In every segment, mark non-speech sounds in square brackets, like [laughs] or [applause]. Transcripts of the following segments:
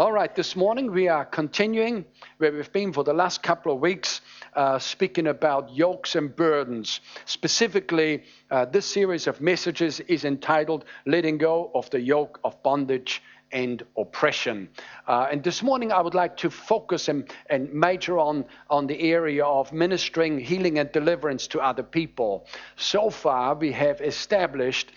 All right, this morning we are continuing where we've been for the last couple of weeks, uh, speaking about yokes and burdens. Specifically, uh, this series of messages is entitled Letting Go of the Yoke of Bondage and Oppression. Uh, and this morning I would like to focus and, and major on, on the area of ministering, healing, and deliverance to other people. So far, we have established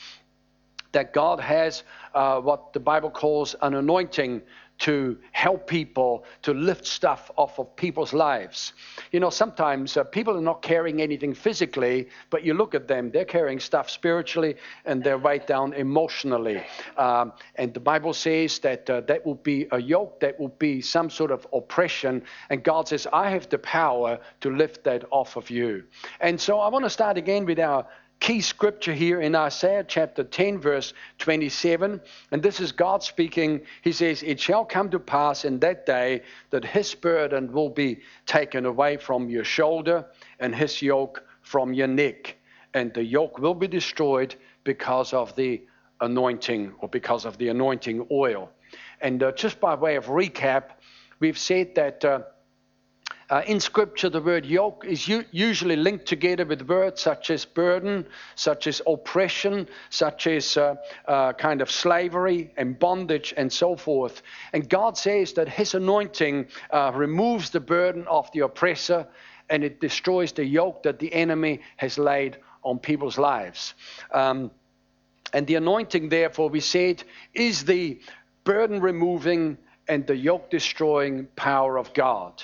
that God has uh, what the Bible calls an anointing to help people to lift stuff off of people's lives. You know, sometimes uh, people are not carrying anything physically, but you look at them, they're carrying stuff spiritually and they're weighed down emotionally. Um, and the Bible says that uh, that will be a yoke, that will be some sort of oppression. And God says, I have the power to lift that off of you. And so I want to start again with our key scripture here in Isaiah chapter 10, verse 27. And this is God speaking. He says, It shall come to pass in that day that his burden will be taken away from your shoulder and his yoke from your neck. And the yoke will be destroyed because of the anointing or because of the anointing oil. And uh, just by way of recap, we've said that. Uh, uh, in Scripture, the word yoke is u- usually linked together with words such as burden, such as oppression, such as uh, uh, kind of slavery and bondage and so forth. And God says that His anointing uh, removes the burden of the oppressor and it destroys the yoke that the enemy has laid on people's lives. Um, and the anointing, therefore, we said, is the burden removing and the yoke destroying power of God.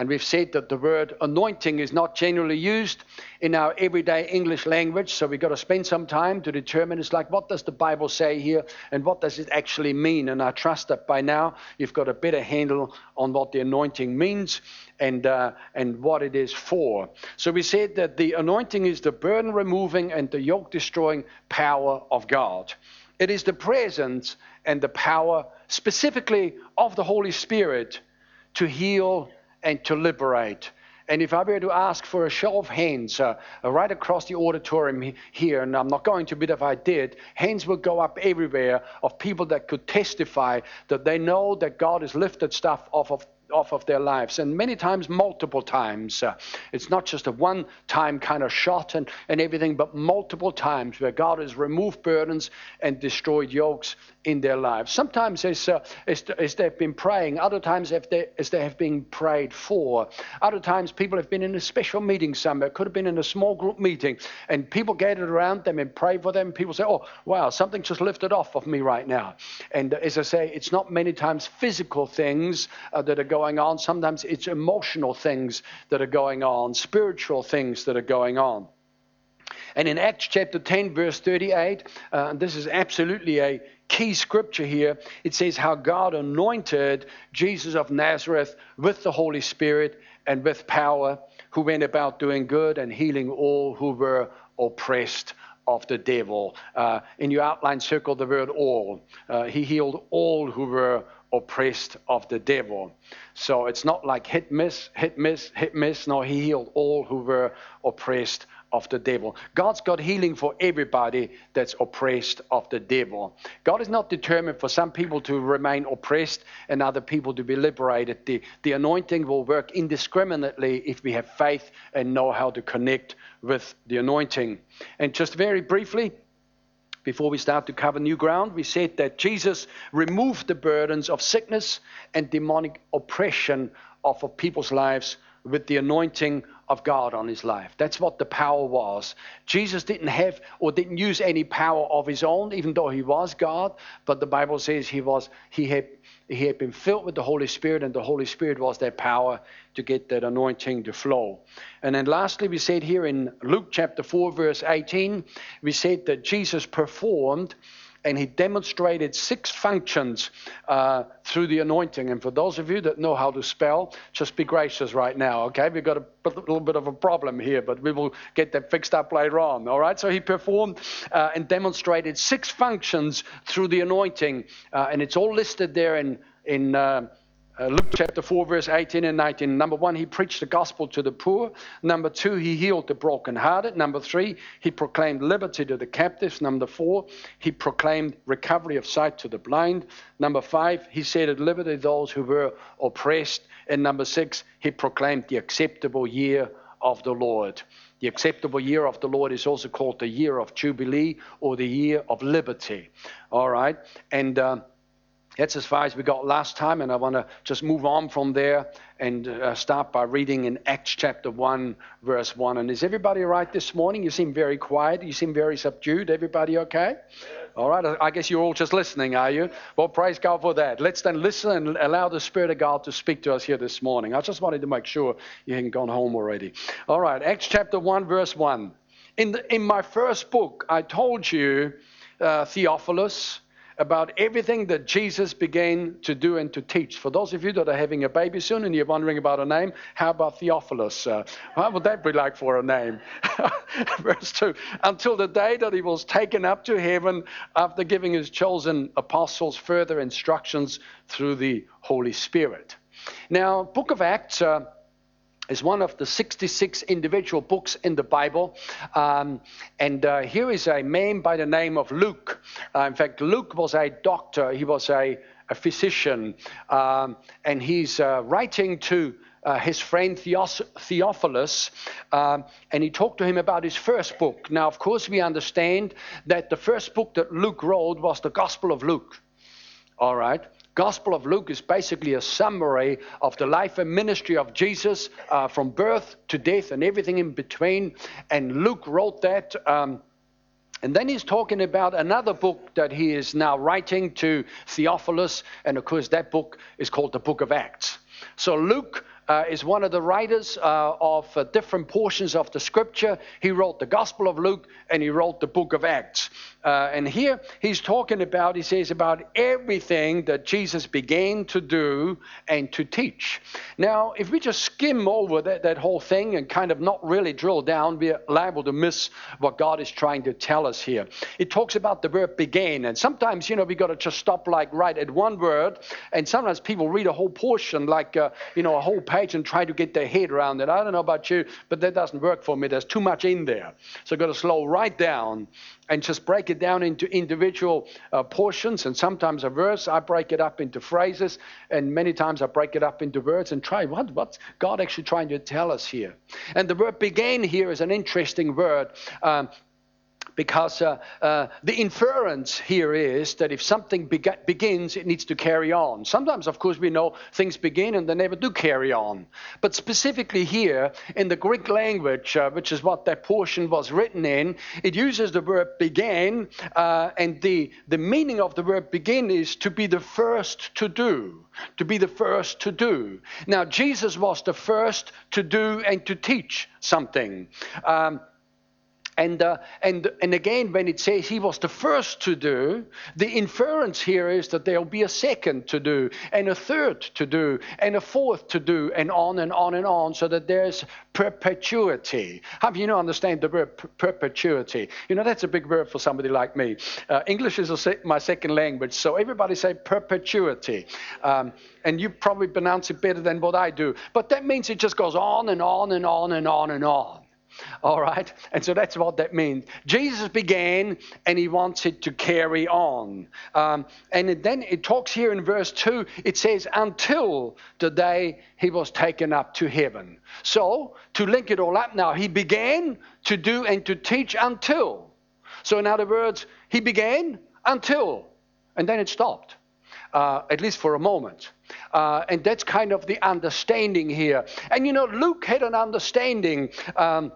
And we've said that the word anointing is not generally used in our everyday English language, so we've got to spend some time to determine it's like, what does the Bible say here and what does it actually mean? And I trust that by now you've got a better handle on what the anointing means and, uh, and what it is for. So we said that the anointing is the burden removing and the yoke destroying power of God. It is the presence and the power specifically of the Holy Spirit to heal and to liberate. And if I were to ask for a show of hands uh, right across the auditorium here, and I'm not going to, but if I did, hands would go up everywhere of people that could testify that they know that God has lifted stuff off of off of their lives, and many times, multiple times. Uh, it's not just a one time kind of shot and, and everything, but multiple times where God has removed burdens and destroyed yokes in their lives. Sometimes as, uh, as, as they've been praying, other times as they, as they have been prayed for. Other times people have been in a special meeting somewhere, could have been in a small group meeting, and people gathered around them and prayed for them. People say, Oh, wow, something just lifted off of me right now. And as I say, it's not many times physical things uh, that are going on. Sometimes it's emotional things that are going on, spiritual things that are going on. And in Acts chapter 10, verse 38, uh, this is absolutely a key scripture here. It says how God anointed Jesus of Nazareth with the Holy Spirit and with power, who went about doing good and healing all who were oppressed of the devil. Uh, in your outline, circle the word all. Uh, he healed all who were oppressed of the devil. So it's not like hit miss, hit miss, hit miss. No, he healed all who were oppressed of the devil. God's got healing for everybody that's oppressed of the devil. God is not determined for some people to remain oppressed and other people to be liberated. The, the anointing will work indiscriminately if we have faith and know how to connect with the anointing. And just very briefly, before we start to cover new ground, we said that Jesus removed the burdens of sickness and demonic oppression off of people's lives with the anointing of God on his life. That's what the power was. Jesus didn't have or didn't use any power of his own, even though he was God, but the Bible says he was he had he had been filled with the Holy Spirit, and the Holy Spirit was that power to get that anointing to flow. And then lastly, we said here in Luke chapter 4, verse 18, we said that Jesus performed and he demonstrated six functions uh, through the anointing. And for those of you that know how to spell, just be gracious right now, okay? We've got a, little bit of a problem here, but we will get that fixed up later on, all right? So he performed uh, and demonstrated six functions through the anointing, uh, and it's all listed there in in uh, Luke chapter 4, verse 18 and 19. Number one, he preached the gospel to the poor. Number two, he healed the brokenhearted. Number three, he proclaimed liberty to the captives. Number four, he proclaimed recovery of sight to the blind. Number five, he set at liberty those who were oppressed. And number six, he proclaimed the acceptable year of the Lord. The acceptable year of the Lord is also called the year of Jubilee or the year of liberty. All right. And uh, that's as far as we got last time, and I want to just move on from there and uh, start by reading in Acts chapter 1, verse 1. And is everybody right this morning? You seem very quiet. You seem very subdued. Everybody okay? All right. I guess you're all just listening, are you? Well, praise God for that. Let's then listen and allow the Spirit of God to speak to us here this morning. I just wanted to make sure you hadn't gone home already. All right. Acts chapter 1, verse 1. In, the, in my first book, I told you, uh, Theophilus, about everything that Jesus began to do and to teach. For those of you that are having a baby soon and you're wondering about a name, how about Theophilus? Uh, what would that be like for a name? [laughs] Verse 2 Until the day that he was taken up to heaven after giving his chosen apostles further instructions through the Holy Spirit. Now, Book of Acts. Uh, is one of the 66 individual books in the Bible. Um, and uh, here is a man by the name of Luke. Uh, in fact, Luke was a doctor, he was a, a physician, um, and he's uh, writing to uh, his friend Theos- Theophilus, um, and he talked to him about his first book. Now, of course, we understand that the first book that Luke wrote was the Gospel of Luke. All right. Gospel of Luke is basically a summary of the life and ministry of Jesus uh, from birth to death and everything in between. And Luke wrote that. Um, and then he's talking about another book that he is now writing to Theophilus. And of course, that book is called the Book of Acts. So Luke uh, is one of the writers uh, of uh, different portions of the scripture. He wrote the Gospel of Luke and he wrote the book of Acts. Uh, and here he's talking about, he says, about everything that Jesus began to do and to teach. Now, if we just skim over that, that whole thing and kind of not really drill down, we're liable to miss what God is trying to tell us here. It talks about the word began. And sometimes, you know, we got to just stop like right at one word. And sometimes people read a whole portion, like, uh, you know, a whole page and try to get their head around it. I don't know about you, but that doesn't work for me. There's too much in there. So I've got to slow right down and just break it down into individual uh, portions. And sometimes a verse, I break it up into phrases, and many times I break it up into words and try what, what's God actually trying to tell us here. And the word began here is an interesting word. Um, because uh, uh, the inference here is that if something begins, it needs to carry on. Sometimes, of course, we know things begin and they never do carry on. But specifically here, in the Greek language, uh, which is what that portion was written in, it uses the word began, uh, and the, the meaning of the word begin is to be the first to do. To be the first to do. Now, Jesus was the first to do and to teach something. Um, and, uh, and, and again, when it says he was the first to do, the inference here is that there'll be a second to do, and a third to do, and a fourth to do, and on and on and on, so that there's perpetuity. Do you know understand the word perpetuity? You know, that's a big word for somebody like me. Uh, English is se- my second language, so everybody say perpetuity. Um, and you probably pronounce it better than what I do. But that means it just goes on and on and on and on and on. All right? And so that's what that means. Jesus began and he wants it to carry on. Um, and then it talks here in verse 2, it says, until the day he was taken up to heaven. So, to link it all up now, he began to do and to teach until. So, in other words, he began until, and then it stopped, uh, at least for a moment. Uh, and that's kind of the understanding here. And you know, Luke had an understanding. Um,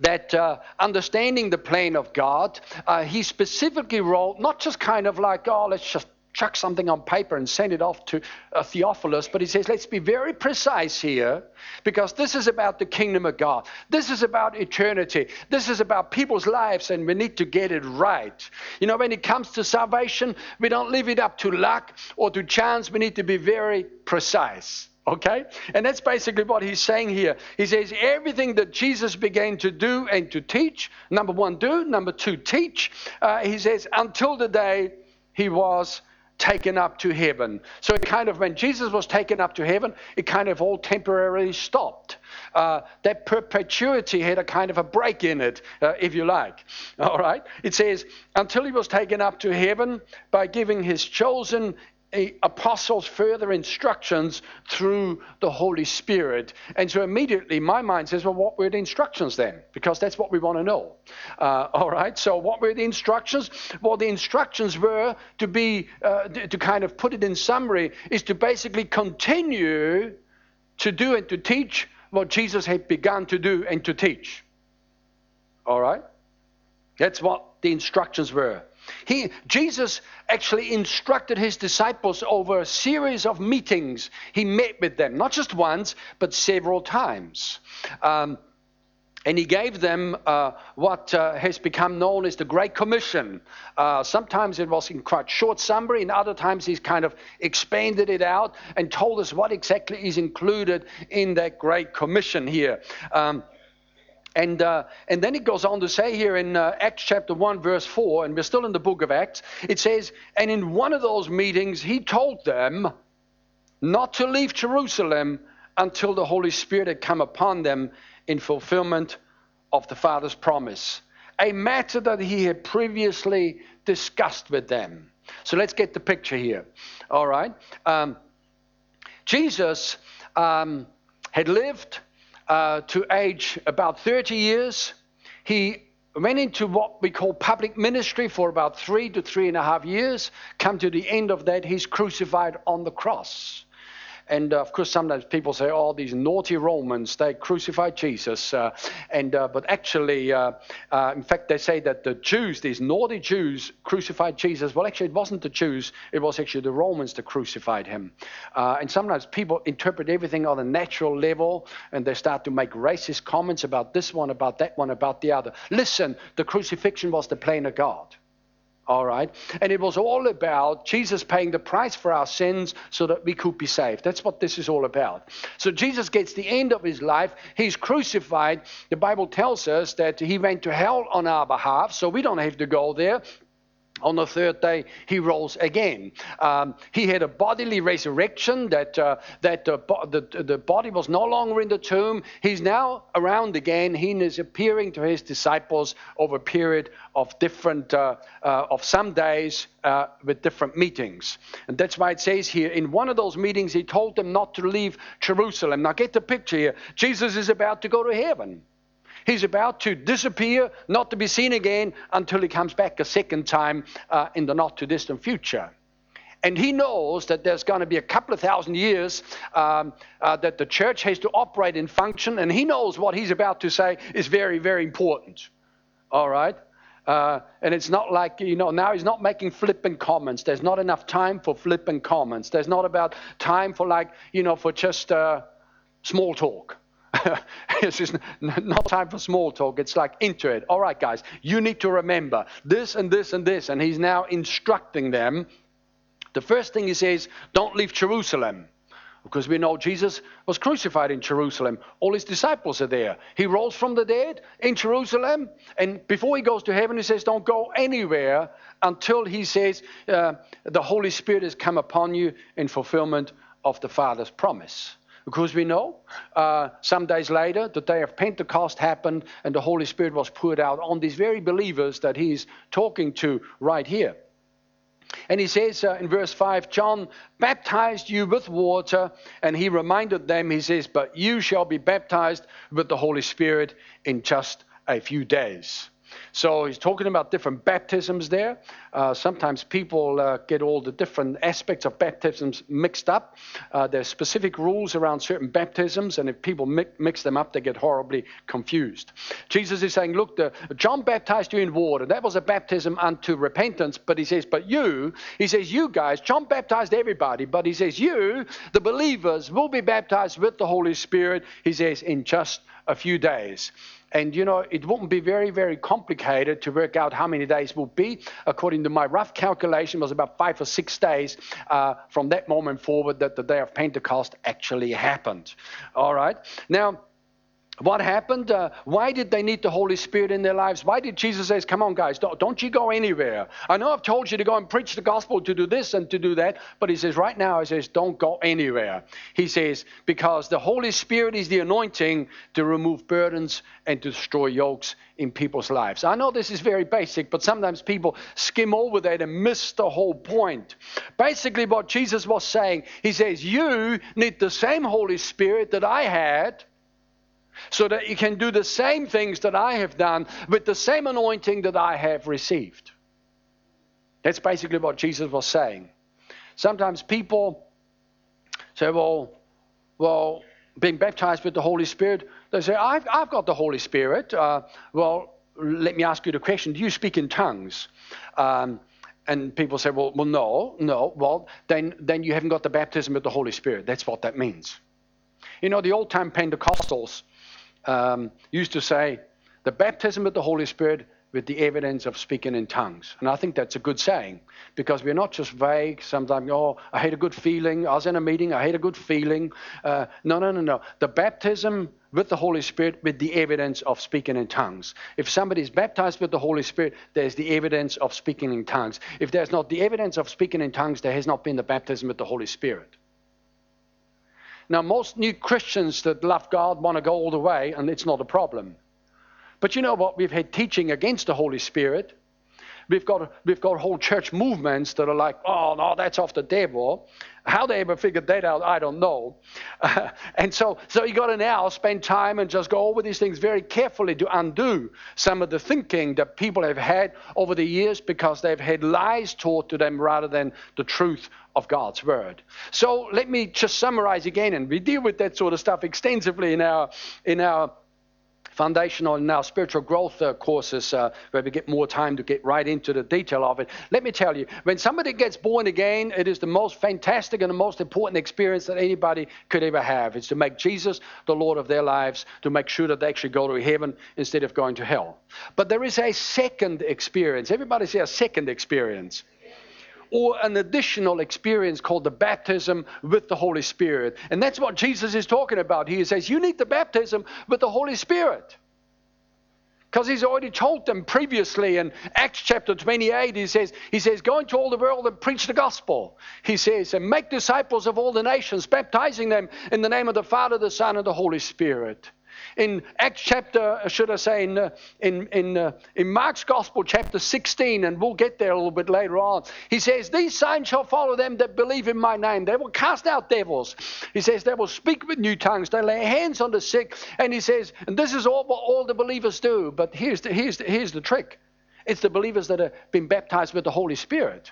that uh, understanding the plan of God, uh, he specifically wrote not just kind of like, oh, let's just chuck something on paper and send it off to uh, Theophilus, but he says, let's be very precise here because this is about the kingdom of God. This is about eternity. This is about people's lives, and we need to get it right. You know, when it comes to salvation, we don't leave it up to luck or to chance. We need to be very precise. Okay? And that's basically what he's saying here. He says everything that Jesus began to do and to teach, number one, do, number two, teach. Uh, he says, until the day he was taken up to heaven. So it kind of, when Jesus was taken up to heaven, it kind of all temporarily stopped. Uh, that perpetuity had a kind of a break in it, uh, if you like. [laughs] All right? It says, until he was taken up to heaven by giving his chosen apostles further instructions through the Holy Spirit. And so immediately my mind says, well, what were the instructions then? Because that's what we want to know. Uh, all right, so what were the instructions? Well, the instructions were to be, uh, to kind of put it in summary, is to basically continue to do and to teach what Jesus had begun to do and to teach. All right? That's what the instructions were. He, Jesus actually instructed his disciples over a series of meetings. He met with them, not just once, but several times. Um, and he gave them uh, what uh, has become known as the Great Commission. Uh, sometimes it was in quite short summary, and other times he's kind of expanded it out and told us what exactly is included in that Great Commission here. Um, and, uh, and then it goes on to say here in uh, Acts chapter 1, verse 4, and we're still in the book of Acts, it says, And in one of those meetings, he told them not to leave Jerusalem until the Holy Spirit had come upon them in fulfillment of the Father's promise, a matter that he had previously discussed with them. So let's get the picture here. All right. Um, Jesus um, had lived uh, to age about 30 years. He went into what we call public ministry for about three to three and a half years. Come to the end of that, he's crucified on the cross. And uh, of course, sometimes people say, "Oh, these naughty Romans, they crucified Jesus." Uh, and uh, but actually, in fact, they say that the Jews, these naughty Jews, crucified Jesus. Well, actually, it wasn't the Jews; it was actually the Romans that crucified him. And sometimes people interpret everything on a natural level, and they start to make racist comments about this one, about that one, about the other. Listen, the crucifixion was the plan of God. All right. And it was all about Jesus paying the price for our sins so that we could be saved. That's what this is all about. So Jesus gets the end of his life. He's crucified. The Bible tells us that he went to hell on our behalf, so we don't have to go there. On the third day, he rose again. Um, he had a bodily resurrection, that, uh, that the, the, the body was no longer in the tomb. He's now around again. He is appearing to his disciples over a period of different, uh, uh, of some days uh, with different meetings. And that's why it says here in one of those meetings, he told them not to leave Jerusalem. Now get the picture here. Jesus is about to go to heaven. He's about to disappear, not to be seen again until he comes back a second time uh, in the not too distant future. And he knows that there's going to be a couple of thousand years um, uh, that the church has to operate and function. And he knows what he's about to say is very, very important. All right? Uh, and it's not like, you know, now he's not making flippant comments. There's not enough time for flippant comments. There's not about time for, like, you know, for just uh, small talk. [laughs] it's just not time for small talk. It's like into it. All right, guys, you need to remember this and this and this. And he's now instructing them. The first thing he says, don't leave Jerusalem. Because we know Jesus was crucified in Jerusalem. All his disciples are there. He rose from the dead in Jerusalem. And before he goes to heaven, he says, Don't go anywhere until he says, uh, The Holy Spirit has come upon you in fulfillment of the Father's promise. Because we know uh, some days later, the day of Pentecost happened and the Holy Spirit was poured out on these very believers that he's talking to right here. And he says uh, in verse 5 John baptized you with water, and he reminded them, he says, But you shall be baptized with the Holy Spirit in just a few days. So he's talking about different baptisms there. Uh, sometimes people uh, get all the different aspects of baptisms mixed up. Uh, there's specific rules around certain baptisms, and if people mi- mix them up, they get horribly confused. Jesus is saying, Look, the, John baptized you in water. That was a baptism unto repentance, but he says, But you, he says, You guys, John baptized everybody, but he says, You, the believers, will be baptized with the Holy Spirit, he says, in just a few days. And you know, it wouldn't be very, very complicated to work out how many days will be. According to my rough calculation, was about five or six days uh, from that moment forward that the day of Pentecost actually happened. All right. Now, what happened? Uh, why did they need the Holy Spirit in their lives? Why did Jesus say, Come on, guys, don't, don't you go anywhere? I know I've told you to go and preach the gospel, to do this and to do that, but he says, Right now, he says, Don't go anywhere. He says, Because the Holy Spirit is the anointing to remove burdens and to destroy yokes in people's lives. I know this is very basic, but sometimes people skim over that and miss the whole point. Basically, what Jesus was saying, he says, You need the same Holy Spirit that I had so that you can do the same things that I have done with the same anointing that I have received. That's basically what Jesus was saying. Sometimes people say, well, well, being baptized with the Holy Spirit, they say, I've, I've got the Holy Spirit. Uh, well, let me ask you the question do you speak in tongues? Um, and people say, well, well, no, no. Well, then, then you haven't got the baptism with the Holy Spirit. That's what that means. You know, the old time Pentecostals, um, used to say, the baptism with the Holy Spirit with the evidence of speaking in tongues. And I think that's a good saying because we're not just vague, sometimes, oh, I had a good feeling. I was in a meeting, I had a good feeling. Uh, no, no, no, no. The baptism with the Holy Spirit with the evidence of speaking in tongues. If somebody is baptized with the Holy Spirit, there's the evidence of speaking in tongues. If there's not the evidence of speaking in tongues, there has not been the baptism with the Holy Spirit. Now, most new Christians that love God want to go all the way, and it's not a problem. But you know what? We've had teaching against the Holy Spirit. We've got, we've got whole church movements that are like, oh, no, that's off the devil. How they ever figured that out, I don't know. Uh, [laughs] and so, so you got to now spend time and just go over these things very carefully to undo some of the thinking that people have had over the years because they've had lies taught to them rather than the truth of God's word. So let me just summarize again, and we deal with that sort of stuff extensively in our in our foundational and now spiritual growth uh, courses uh, where we get more time to get right into the detail of it. Let me tell you, when somebody gets born again, it is the most fantastic and the most important experience that anybody could ever have. It's to make Jesus the Lord of their lives, to make sure that they actually go to heaven instead of going to hell. But there is a second experience. Everybody say a second experience or an additional experience called the baptism with the Holy Spirit. And that's what Jesus is talking about. He says, You need the baptism with the Holy Spirit. Because he's already told them previously in Acts chapter 28, he says, he says, Go into all the world and preach the gospel. He says, and make disciples of all the nations, baptizing them in the name of the Father, the Son, and the Holy Spirit in Acts chapter, should I say, in, uh, in, in, uh, in Mark's Gospel, chapter 16, and we'll get there a little bit later on. He says, These signs shall follow them that believe in my name. They will cast out devils. He says, They will speak with new tongues. They lay hands on the sick. And he says, And this is all what all the believers do. But here's the, here's the, here's the trick it's the believers that have been baptized with the Holy Spirit.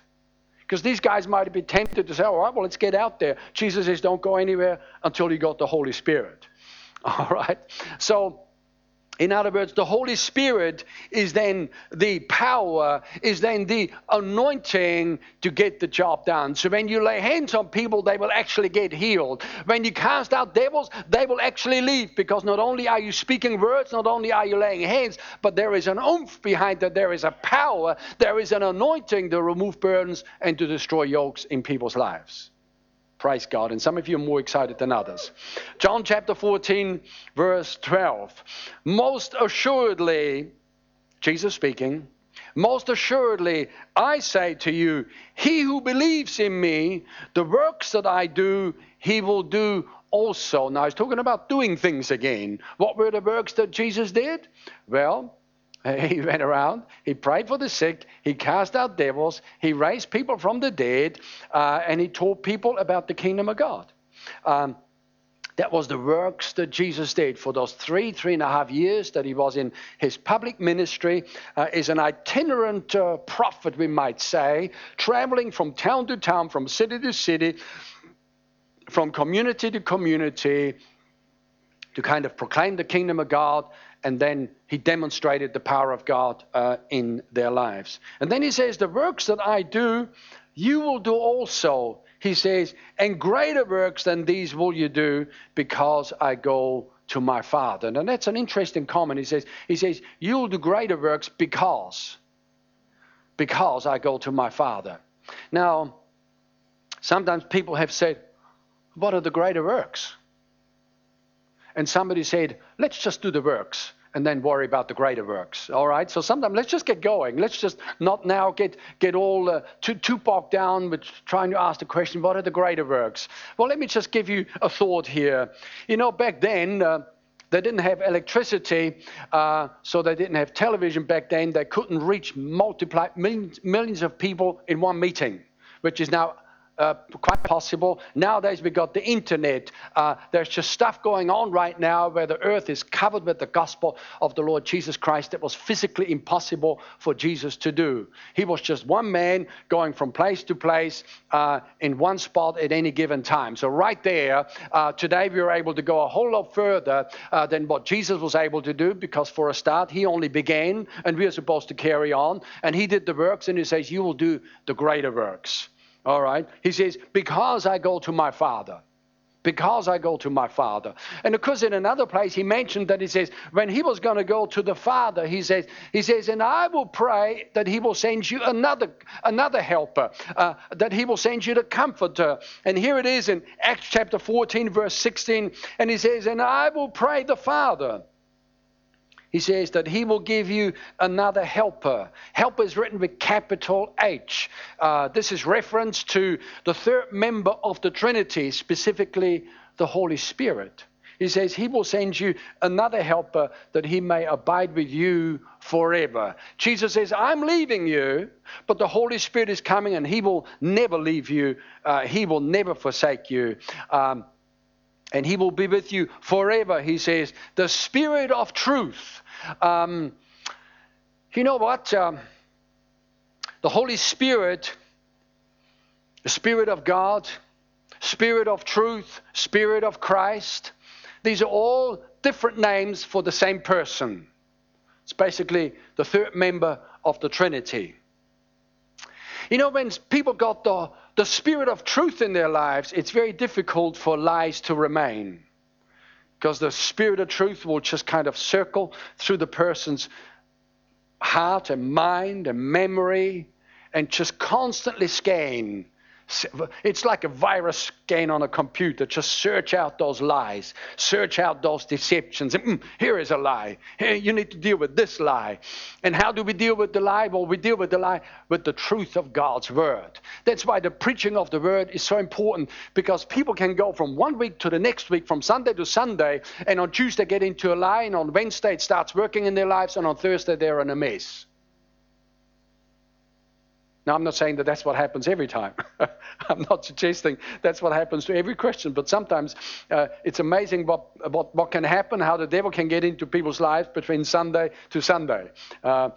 Because these guys might have been tempted to say, all right, well, let's get out there. Jesus says, don't go anywhere until you got the Holy Spirit. [laughs] All right? So, in other words, the Holy Spirit is then the power, is then the anointing to get the job done. So when you lay hands on people, they will actually get healed. When you cast out devils, they will actually leave because not only are you speaking words, not only are you laying hands, but there is an oomph behind that. There is a power, there is an anointing to remove burdens and to destroy yokes in people's lives. Praise God. And some of you are more excited than others. John chapter 14, verse 12. Most assuredly, Jesus speaking, most assuredly, I say to you, he who believes in me, the works that I do, he will do also. Now, he's talking about doing things again. What were the works that Jesus did? Well, [laughs] He went around, he prayed for the sick, he cast out devils, he raised people from the dead, uh, and he taught people about the kingdom of God. Um, that was the works that Jesus did for those three, three and a half years that he was in his public ministry. Uh, is an itinerant uh, prophet, we might say, traveling from town to town, from city to city, from community to community, to kind of proclaim the kingdom of God and then he demonstrated the power of God uh, in their lives. And then he says, The works that I do, you will do also. He says, And greater works than these will you do because I go to my Father. And that's an interesting comment. He says, he says You'll do greater works because, because I go to my Father. Now, sometimes people have said, What are the greater works? And somebody said, let's just do the works and then worry about the greater works. All right. So sometimes let's just get going. Let's just not now get get all uh, too too bogged down with trying to ask the question, what are the greater works? Well, let me just give you a thought here. You know, back then. Uh, they didn't have electricity, uh, so they didn't have television back then. They couldn't reach multiply millions, millions of people in one meeting, which is now uh, quite possible. Nowadays, we got the internet. Uh, there's just stuff going on right now where the earth is covered with the gospel of the Lord Jesus Christ that was physically impossible for Jesus to do. He was just one man going from place to place uh, in one spot at any given time. So, right there, uh, today we are able to go a whole lot further uh, than what Jesus was able to do because, for a start, he only began and we are supposed to carry on. And he did the works, and he says, You will do the greater works. All right. He says, Because I go to my Father. Because I go to my Father. And of course, in another place, he mentioned that he says, when he was going to go to the Father, he says, he says, and I will pray that he will send you another, another helper, uh, that he will send you the comforter. And here it is in Acts chapter 14, verse 16. And he says, and I will pray the Father he says that he will give you another helper. Helper is written with capital H. Uh, this is reference to the third member of the Trinity, specifically the Holy Spirit. He says he will send you another helper that he may abide with you forever. Jesus says, I'm leaving you, but the Holy Spirit is coming and he will never leave you, uh, he will never forsake you. Um, and he will be with you forever, he says. The Spirit of truth um, you know what? Um, the Holy Spirit, the Spirit of God, Spirit of truth, Spirit of Christ, these are all different names for the same person. It's basically the third member of the Trinity. You know, when people got the, the spirit of truth in their lives, it's very difficult for lies to remain. Because the spirit of truth will just kind of circle through the person's heart and mind and memory and just constantly scan it's like a virus scan on a computer. Just search out those lies, search out those deceptions. Mm, here is a lie. Here, you need to deal with this lie. And how do we deal with the lie? Well, we deal with the lie with the truth of God's word. That's why the preaching of the word is so important because people can go from one week to the next week, from Sunday to Sunday, and on Tuesday get into a lie, and on Wednesday it starts working in their lives, and on Thursday they're in a mess. Now, I'm not saying that that's what happens every time. [laughs] I'm not suggesting that's what happens to every Christian, but sometimes uh, it's amazing what, what, what can happen, how the devil can get into people's lives between Sunday to Sunday. Uh,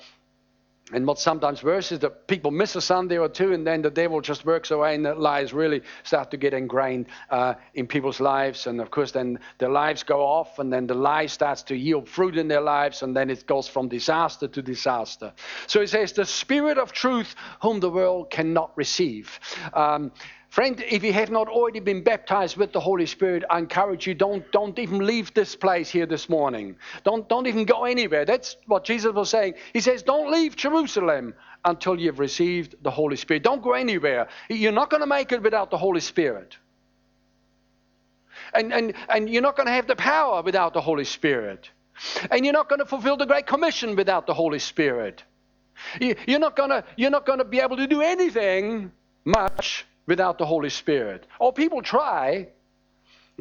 and what sometimes worse is that people miss a Sunday or two, and then the devil just works away, and the lies really start to get ingrained uh, in people's lives. And of course, then their lives go off, and then the lie starts to yield fruit in their lives, and then it goes from disaster to disaster. So he says, The Spirit of truth, whom the world cannot receive. Um, Friend, if you have not already been baptized with the Holy Spirit, I encourage you, don't, don't even leave this place here this morning. Don't, don't even go anywhere. That's what Jesus was saying. He says, don't leave Jerusalem until you've received the Holy Spirit. Don't go anywhere. You're not going to make it without the Holy Spirit. And, and, and you're not going to have the power without the Holy Spirit. And you're not going to fulfill the Great Commission without the Holy Spirit. To, you're not going to be able to do anything much without the Holy Spirit. Or people try.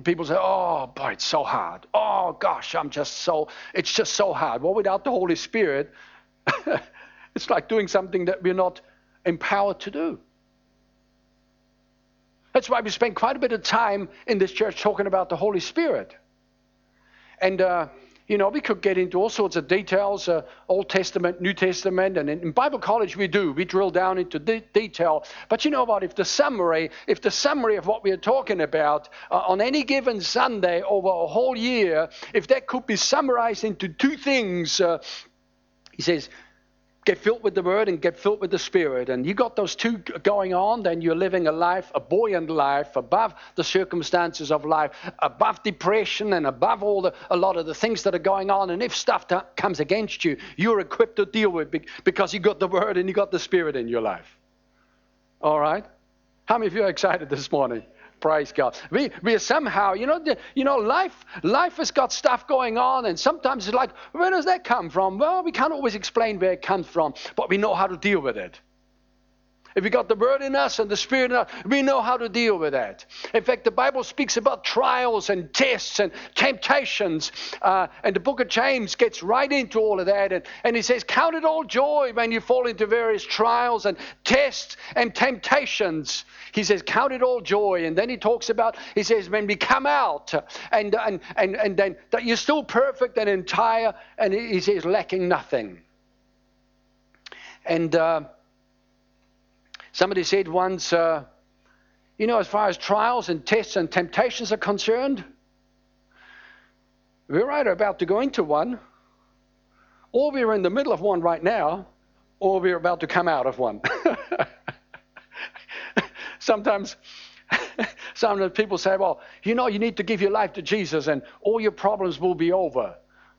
People say, oh, boy, it's so hard. Oh, gosh, I'm just so, it's just so hard. Well, without the Holy Spirit, [laughs] it's like doing something that we're not empowered to do. That's why we spend quite a bit of time in this church talking about the Holy Spirit. And uh, you know, we could get into all sorts of details, uh, Old Testament, New Testament, and in, in, Bible college we do. We drill down into de- detail. But you know what? If the summary, if the summary of what we are talking about uh, on any given Sunday over a whole year, if that could be summarized into two things, uh, he says, get filled with the word and get filled with the spirit. And you got those two going on then you're living a life a buoyant life above the circumstances of life above depression and above all the a lot of the things that are going on. And if stuff t- comes against you you're equipped to deal with because you got the word and you got the spirit in your life. All right? How many of you are excited this morning Praise God. We, we somehow, you know, the, you know, life, life has got stuff going on, and sometimes it's like, where does that come from? Well, we can't always explain where it comes from, but we know how to deal with it. If we got the word in us and the spirit in us, we know how to deal with that. In fact, the Bible speaks about trials and tests and temptations. Uh, and the book of James gets right into all of that. And, and he says, Count it all joy when you fall into various trials and tests and temptations. He says, Count it all joy. And then he talks about, he says, when we come out and, and, and, and then that you're still perfect and entire. And he says, lacking nothing. And. Uh, Somebody said once, uh, you know, as far as trials and tests and temptations are concerned, we're either about to go into one, or we're in the middle of one right now, or we're about to come out of one. [laughs] sometimes, [laughs] sometimes people say, well, you know, you need to give your life to Jesus and all your problems will be over.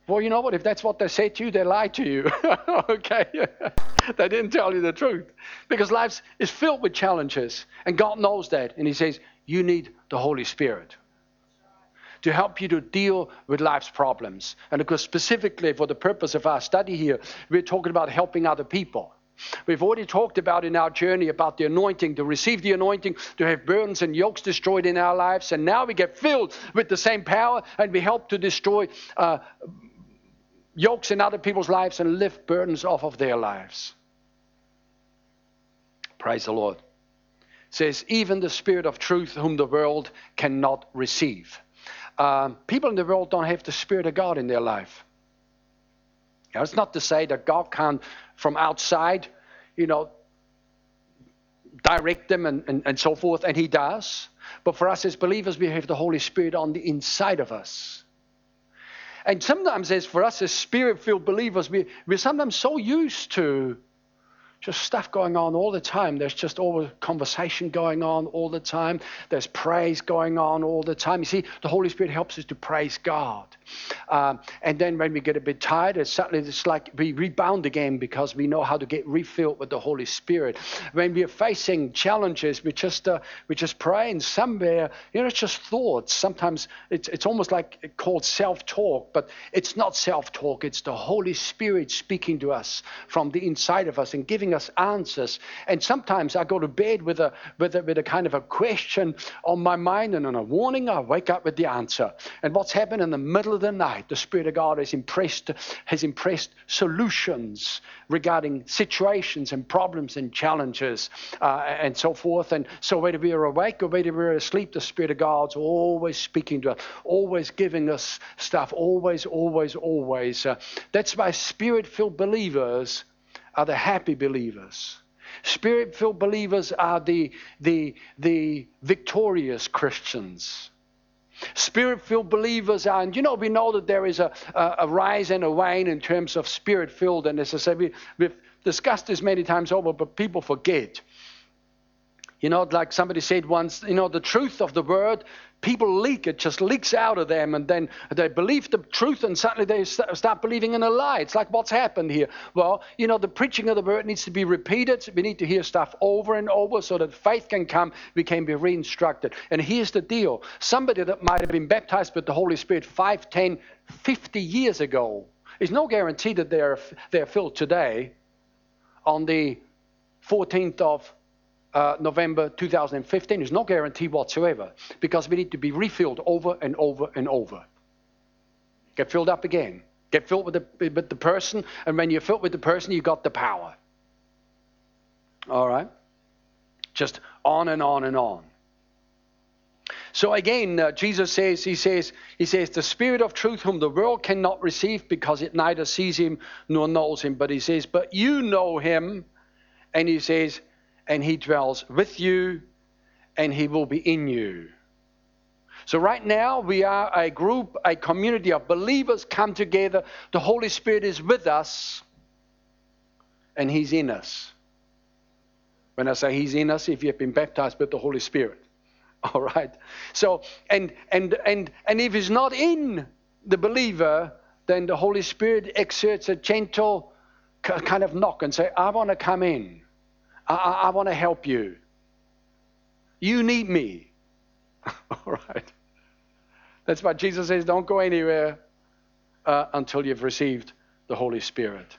Well, you know what? If that's what they say to you, they lie to you. [laughs] okay? [laughs] they didn't tell you the truth. Because life is filled with challenges, and God knows that. And He says, You need the Holy Spirit to help you to deal with life's problems. And of course, specifically for the purpose of our study here, we're talking about helping other people. We've already talked about in our journey about the anointing, to receive the anointing, to have burdens and yokes destroyed in our lives. And now we get filled with the same power and we help to destroy uh, yokes in other people's lives and lift burdens off of their lives. Praise the Lord. It says, even the Spirit of truth, whom the world cannot receive. Um, people in the world don't have the Spirit of God in their life. Now, it's not to say that God can't, from outside, you know, direct them and, and, and so forth, and He does. But for us as believers, we have the Holy Spirit on the inside of us. And sometimes, as for us as spirit filled believers, we, we're sometimes so used to just stuff going on all the time. There's just always conversation going on all the time. There's praise going on all the time. You see, the Holy Spirit helps us to praise God. Um, and then when we get a bit tired, it's suddenly it's like we rebound again because we know how to get refilled with the Holy Spirit. When we are facing challenges, we just uh, we just pray, and somewhere, you know, it's just thoughts. Sometimes it's it's almost like called self-talk, but it's not self-talk. It's the Holy Spirit speaking to us from the inside of us and giving us answers. And sometimes I go to bed with a, with a, with a kind of a question on my mind, and on a warning, I wake up with the answer. And what's happened in the middle of the night, the Spirit of God has impressed, has impressed solutions regarding situations and problems and challenges uh, and so forth. And so whether we are awake or whether we're asleep, the Spirit of God's always speaking to us, always giving us stuff, always, always, always. Uh, that's why spirit-filled believers are the happy believers. Spirit filled believers are the, the, the victorious Christians. Spirit filled believers are, and you know, we know that there is a, a, a rise and a wane in terms of spirit filled. And as I said, we, we've discussed this many times over, but people forget. You know, like somebody said once, you know, the truth of the word people leak it just leaks out of them and then they believe the truth and suddenly they start believing in a lie. It's like what's happened here? Well you know the preaching of the word needs to be repeated. We need to hear stuff over and over so that faith can come we can be reinstructed. And here's the deal. Somebody that might have been baptized with the holy spirit 5 10 50 years ago is no guarantee that they're they're filled today on the 14th of uh, November 2015 is no guarantee whatsoever because we need to be refilled over and over and over. Get filled up again. Get filled with the, with the person, and when you're filled with the person, you got the power. All right? Just on and on and on. So again, uh, Jesus says, he says, he says, the Spirit of truth whom the world cannot receive because it neither sees him nor knows him. But he says, but you know him. And he says, and he dwells with you and he will be in you. So, right now, we are a group, a community of believers come together. The Holy Spirit is with us and He's in us. When I say He's in us, if you have been baptized with the Holy Spirit. [laughs] All right. So, and, and, and, and if He's not in the believer, then the Holy Spirit exerts a gentle kind of knock and say, I want to come in. I, I, want to help you. You need me. [laughs] All right. That's why Jesus says, don't go anywhere uh, until you've received the Holy Spirit.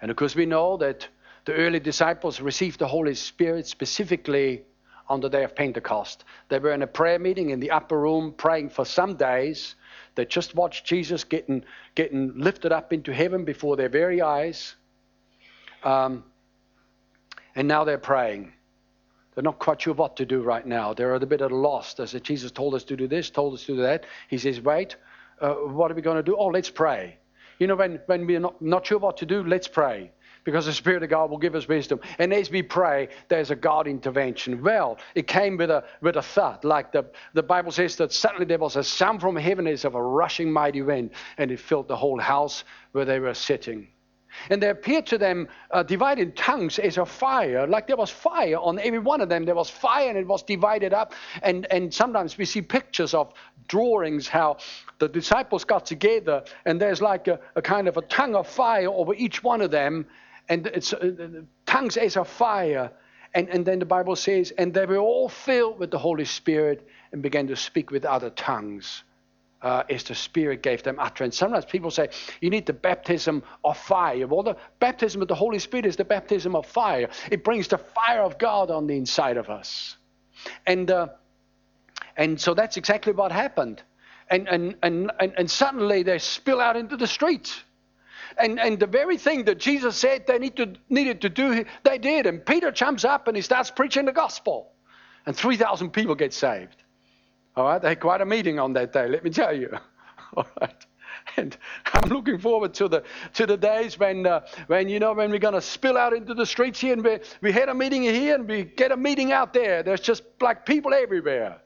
And of course, we know that the early disciples received the Holy Spirit specifically on the day of Pentecost. They were in a prayer meeting in the upper room praying for some days. They just watched Jesus getting, getting lifted up into heaven before their very eyes. Um, and now they're praying. They're not quite sure what to do right now. They're a bit at a loss. They said, Jesus told us to do this, told us to do that. He says, wait, uh, what are we going to do? Oh, let's pray. You know, when, when we're not, not sure what to do, let's pray because the Spirit of God will give us wisdom. And as we pray, there's a God intervention. Well, it came with a with a thud, like the, the Bible says that suddenly there was a sound from heaven as of a rushing mighty wind, and it filled the whole house where they were sitting. And there appeared to them uh, divided tongues as a fire, like there was fire on every one of them. There was fire and it was divided up. And, and sometimes we see pictures of drawings how the disciples got together and there's like a, a kind of a tongue of fire over each one of them and it's uh, tongues as a fire. And, and then the Bible says, and they were all filled with the Holy Spirit and began to speak with other tongues uh, as the Spirit gave them utterance. Sometimes people say, you need the baptism of fire. Well, the baptism of the Holy Spirit is the baptism of fire. It brings the fire of God on the inside of us. And, uh, and so that's exactly what happened. And, and, and, and, and suddenly they spill out into the streets. And, and the very thing that Jesus said they need to, needed to do, they did. And Peter jumps up and he starts preaching the gospel. And 3,000 people get saved. All right, they had quite a meeting on that day, let me tell you. [laughs] All right. And I'm looking forward to the to the days when uh, when you know when we're going to spill out into the streets here and we we had a meeting here and we get a meeting out there. There's just black people everywhere.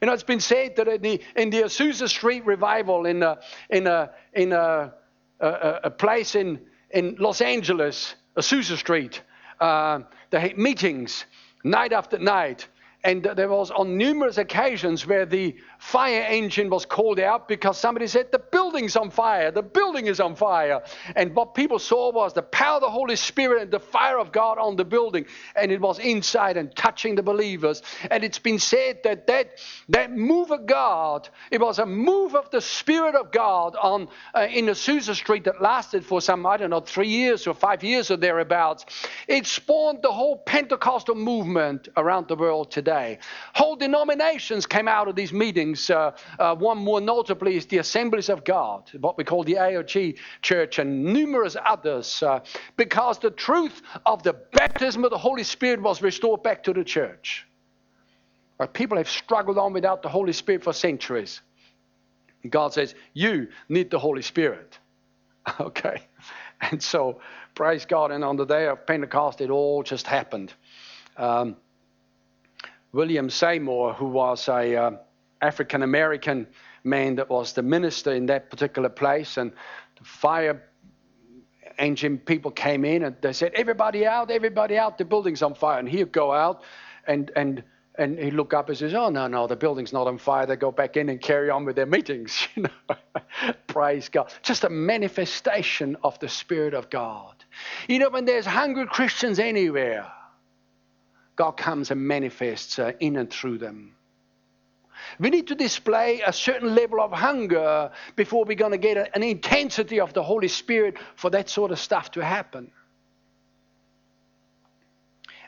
You know, it's been said that in the in the Azusa Street revival in a, in a, in a a, a place in, in Los Angeles, Azusa Street. Uh, they had meetings night after night. And there was on numerous occasions where the fire engine was called out because somebody said, The building's on fire, the building is on fire. And what people saw was the power of the Holy Spirit and the fire of God on the building. And it was inside and touching the believers. And it's been said that that, that move of God, it was a move of the Spirit of God on uh, in Azusa Street that lasted for some, I don't know, three years or five years or thereabouts. It spawned the whole Pentecostal movement around the world today. Whole denominations came out of these meetings. Uh, uh, one more notably is the Assemblies of God, what we call the AOG Church, and numerous others, uh, because the truth of the baptism of the Holy Spirit was restored back to the church. But people have struggled on without the Holy Spirit for centuries. And God says, You need the Holy Spirit. [laughs] Okay. And so, praise God. And on the day of Pentecost, it all just happened. Um, William Seymour, who was a, uh, African American man that was the minister in that particular place, and the fire engine people came in and they said, "Everybody out! Everybody out! The building's on fire!" And he'd go out, and and and he'd look up and says, "Oh no, no, the building's not on fire." They go back in and carry on with their meetings. [laughs] You know, praise God! Just a manifestation of the Spirit of God. You know, when there's hungry Christians anywhere, God comes and manifests uh, in and through them. We need to display a certain level of hunger before we're going to get an intensity of the Holy Spirit for that sort of stuff to happen.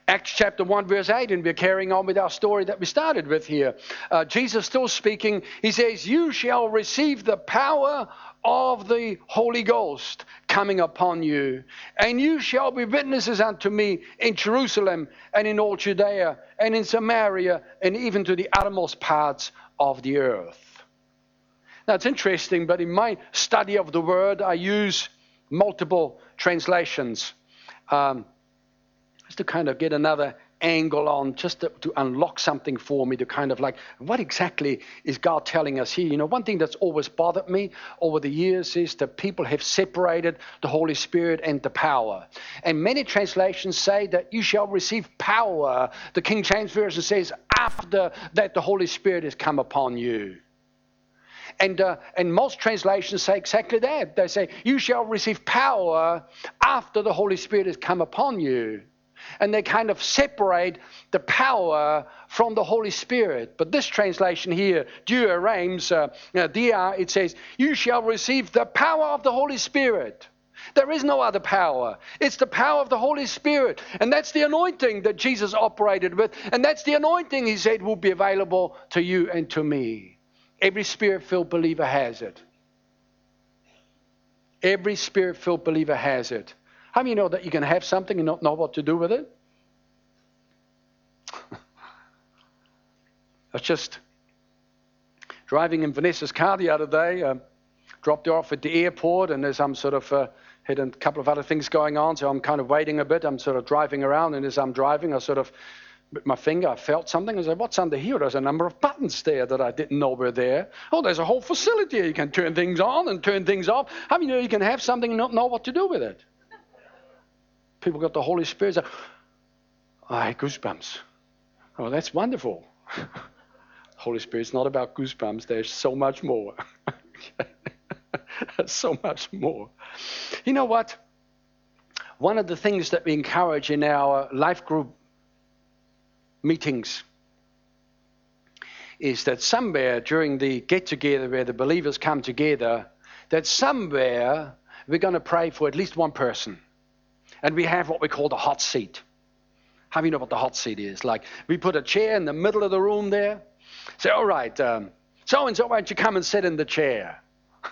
Acts chapter 1, verse 8, and we're carrying on with our story that we started with here. Uh, Jesus still speaking. He says, You shall receive the power of the Holy Ghost coming upon you, and you shall be witnesses unto me in Jerusalem and in all Judea and in Samaria and even to the uttermost parts of the earth. Now it's interesting, but in my study of the word, I use multiple translations. Um, just to kind of get another angle on, just to, to, unlock something for me, to kind of like, what exactly is God telling us here? You know, one thing that's always bothered me over the years is that people have separated the Holy Spirit and the power. And many translations say that you shall receive power. The King James Version says, after that the Holy Spirit has come upon you. And, uh, and most translations say exactly that. They say, You shall receive power after the Holy Spirit has come upon you. And they kind of separate the power from the Holy Spirit. But this translation here, Douay-Rheims, uh, dia, it says, You shall receive the power of the Holy Spirit. There is no other power. It's the power of the Holy Spirit. And that's the anointing that Jesus operated with. And that's the anointing, he said, will be available to you and to me. Every spirit filled believer has it. Every spirit filled believer has it. How many know that you can have something and not know what to do with it? [laughs] I was just driving in Vanessa's car the other day, uh, dropped her off at the airport, and as I'm sort of uh, had a couple of other things going on, so I'm kind of waiting a bit. I'm sort of driving around, and as I'm driving, I sort of with my finger, I felt something. I said, What's under here? There's a number of buttons there that I didn't know were there. Oh, there's a whole facility. You can turn things on and turn things off. How many know you can have something and not know what to do with it? People got the Holy Spirit. Ah, I had goosebumps. Oh, that's wonderful. [laughs] Holy Spirit's not about goosebumps. There's so much more. [laughs] so much more. You know what? One of the things that we encourage in our life group meetings is that somewhere during the get together where the believers come together, that somewhere we're going to pray for at least one person. And we have what we call the hot seat. How do you know what the hot seat is? Like we put a chair in the middle of the room there. Say, all right, so and so, why don't you come and sit in the chair?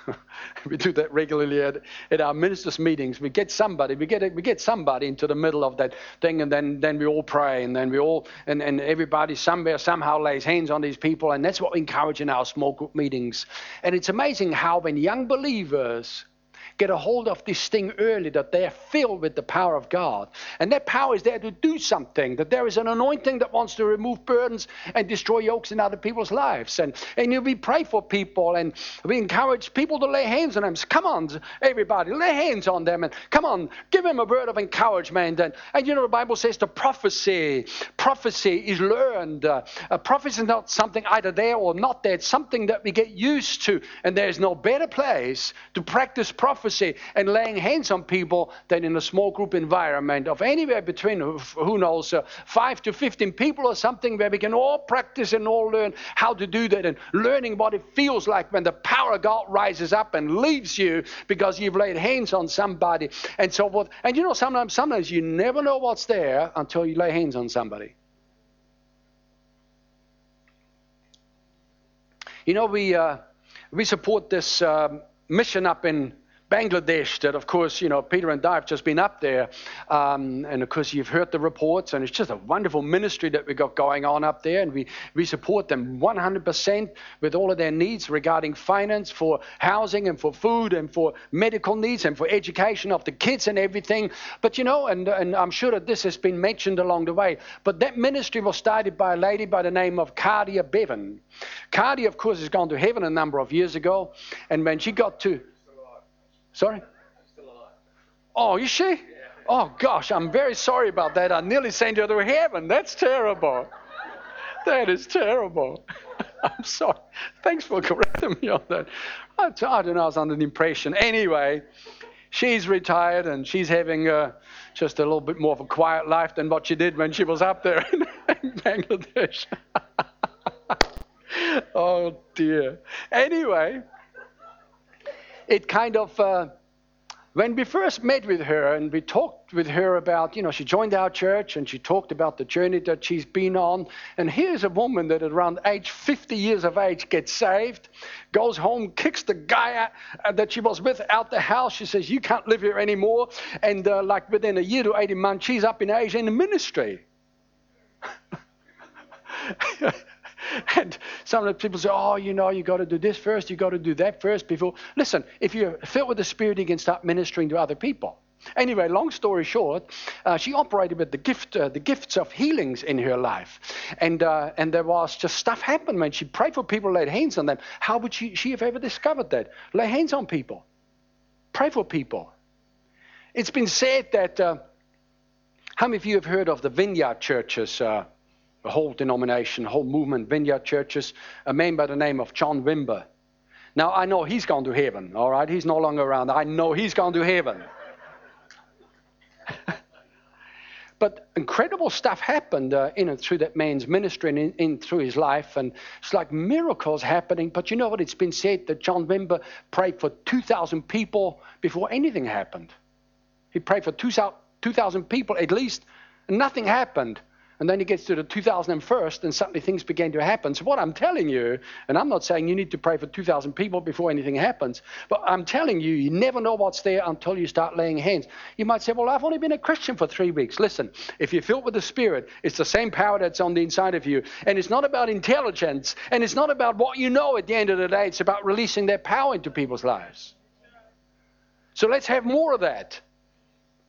[laughs] we do that regularly at, at our ministers' meetings. We get somebody, we get we get somebody into the middle of that thing, and then, then we all pray, and then we all and, and everybody somewhere somehow lays hands on these people, and that's what we encourage in our small group meetings. And it's amazing how when young believers get a hold of this thing early that they are filled with the power of God. And that power is there to do something, that there is an anointing that wants to remove burdens and destroy yokes in other people's lives. And, and we pray for people and we encourage people to lay hands on them. Come on, everybody, lay hands on them and come on, give them a word of encouragement. And, and you know, the Bible says the prophecy, prophecy is learned. Uh, a prophecy is not something either there or not there, it's something that we get used to. And there's no better place to practice prophecy prophecy and laying hands on people than in a small group environment of anywhere between, who knows, uh, 5 to 15 people or something where we can all practice and all learn how to do that and learning what it feels like when the power of God rises up and leaves you because you've laid hands on somebody and so forth. And you know, sometimes, sometimes you never know what's there until you lay hands on somebody. You know, we, uh, we support this um, mission up in Bangladesh that, of course, you know, Peter and I have just been up there. Um, and of course, you've heard the reports, and it's just a wonderful ministry that we got going on up there. And we, we support them 100% with all of their needs regarding finance for housing and for food and for medical needs and for education of the kids and everything. But, you know, and, and I'm sure that this has been mentioned along the way, but that ministry was started by a lady by the name of Cardia Bevan. Cardia, of course, has gone to heaven a number of years ago. And when she got to Sorry? Oh, you see? Oh, gosh, I'm very sorry about that. I nearly sent her to heaven. That's terrible. That is terrible. [laughs] I'm sorry. Thanks for correcting me on that. I, I don't know, I was under the impression. Anyway, she's retired and she's having uh, just a little bit more of a quiet life than what she did when she was up there in, [laughs] in Bangladesh. [laughs] oh, dear. Anyway, it kind of, uh, when we first met with her and we talked with her about, you know, she joined our church and she talked about the journey that she's been on. And here's a woman that at around age 50 years of age gets saved, goes home, kicks the guy out, uh, that she was with out the house. She says, You can't live here anymore. And uh, like within a year to 18 months, she's up in Asia in the ministry. [laughs] [laughs] And some of the people say, oh, you know, you got to do this first, you got to do that first before. Listen, if you're filled with the Spirit, you can start ministering to other people. Anyway, long story short, uh, she operated with the gift, uh, the gifts of healings in her life, and uh, and there was just stuff happened when she prayed for people, laid hands on them. How would she, she have ever discovered that? Lay hands on people, pray for people. It's been said that. Uh, how many of you have heard of the vineyard churches? A whole denomination, a whole movement, vineyard churches, a man by the name of John Wimber. Now, I know he's gone to heaven, all right? He's no longer around. I know he's gone to heaven. [laughs] But incredible stuff happened uh, in and through that man's ministry and in, in, through his life. And it's like miracles happening. But you know what? It's been said that John Wimber prayed for 2,000 people before anything happened. He prayed for 2,000 people at least, and nothing happened. And then he gets to the 2001st, and suddenly things began to happen. So, what I'm telling you, and I'm not saying you need to pray for 2,000 people before anything happens, but I'm telling you, you never know what's there until you start laying hands. You might say, Well, I've only been a Christian for three weeks. Listen, if you're filled with the Spirit, it's the same power that's on the inside of you. And it's not about intelligence, and it's not about what you know at the end of the day. It's about releasing that power into people's lives. So, let's have more of that.